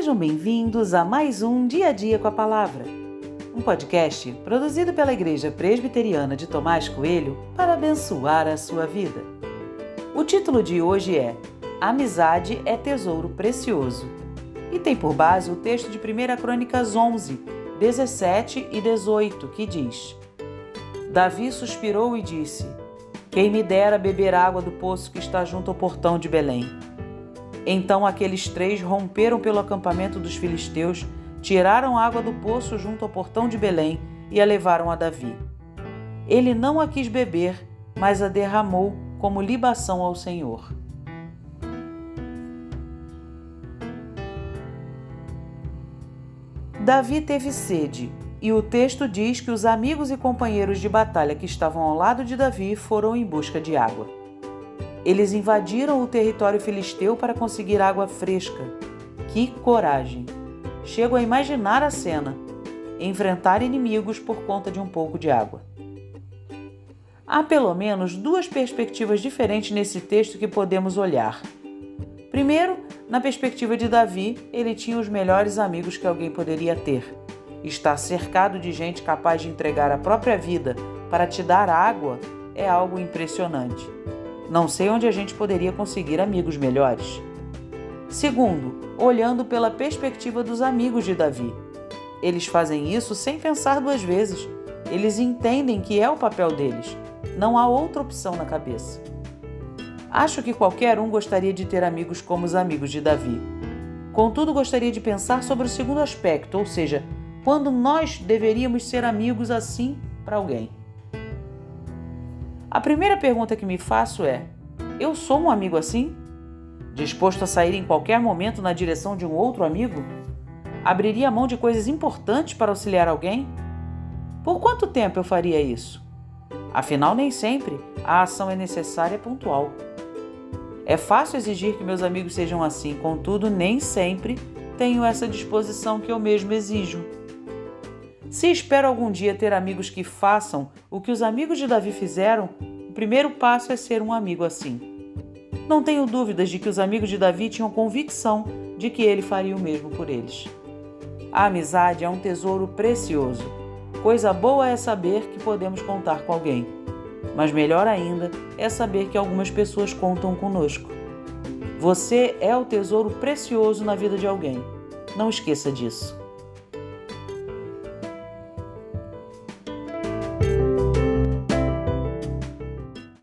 Sejam bem-vindos a mais um Dia a Dia com a Palavra, um podcast produzido pela Igreja Presbiteriana de Tomás Coelho para abençoar a sua vida. O título de hoje é Amizade é Tesouro Precioso e tem por base o texto de 1 Crônicas 11, 17 e 18, que diz: Davi suspirou e disse: Quem me dera beber água do poço que está junto ao portão de Belém. Então aqueles três romperam pelo acampamento dos filisteus, tiraram água do poço junto ao portão de Belém e a levaram a Davi. Ele não a quis beber, mas a derramou como libação ao Senhor. Davi teve sede, e o texto diz que os amigos e companheiros de batalha que estavam ao lado de Davi foram em busca de água. Eles invadiram o território filisteu para conseguir água fresca. Que coragem! Chego a imaginar a cena: enfrentar inimigos por conta de um pouco de água. Há pelo menos duas perspectivas diferentes nesse texto que podemos olhar. Primeiro, na perspectiva de Davi, ele tinha os melhores amigos que alguém poderia ter. Estar cercado de gente capaz de entregar a própria vida para te dar água é algo impressionante. Não sei onde a gente poderia conseguir amigos melhores. Segundo, olhando pela perspectiva dos amigos de Davi. Eles fazem isso sem pensar duas vezes. Eles entendem que é o papel deles. Não há outra opção na cabeça. Acho que qualquer um gostaria de ter amigos como os amigos de Davi. Contudo, gostaria de pensar sobre o segundo aspecto, ou seja, quando nós deveríamos ser amigos assim para alguém. A primeira pergunta que me faço é: eu sou um amigo assim? Disposto a sair em qualquer momento na direção de um outro amigo? Abriria a mão de coisas importantes para auxiliar alguém? Por quanto tempo eu faria isso? Afinal, nem sempre a ação é necessária e pontual. É fácil exigir que meus amigos sejam assim, contudo, nem sempre tenho essa disposição que eu mesmo exijo. Se espero algum dia ter amigos que façam o que os amigos de Davi fizeram, o primeiro passo é ser um amigo assim. Não tenho dúvidas de que os amigos de Davi tinham convicção de que ele faria o mesmo por eles. A amizade é um tesouro precioso. Coisa boa é saber que podemos contar com alguém. Mas melhor ainda é saber que algumas pessoas contam conosco. Você é o tesouro precioso na vida de alguém. Não esqueça disso.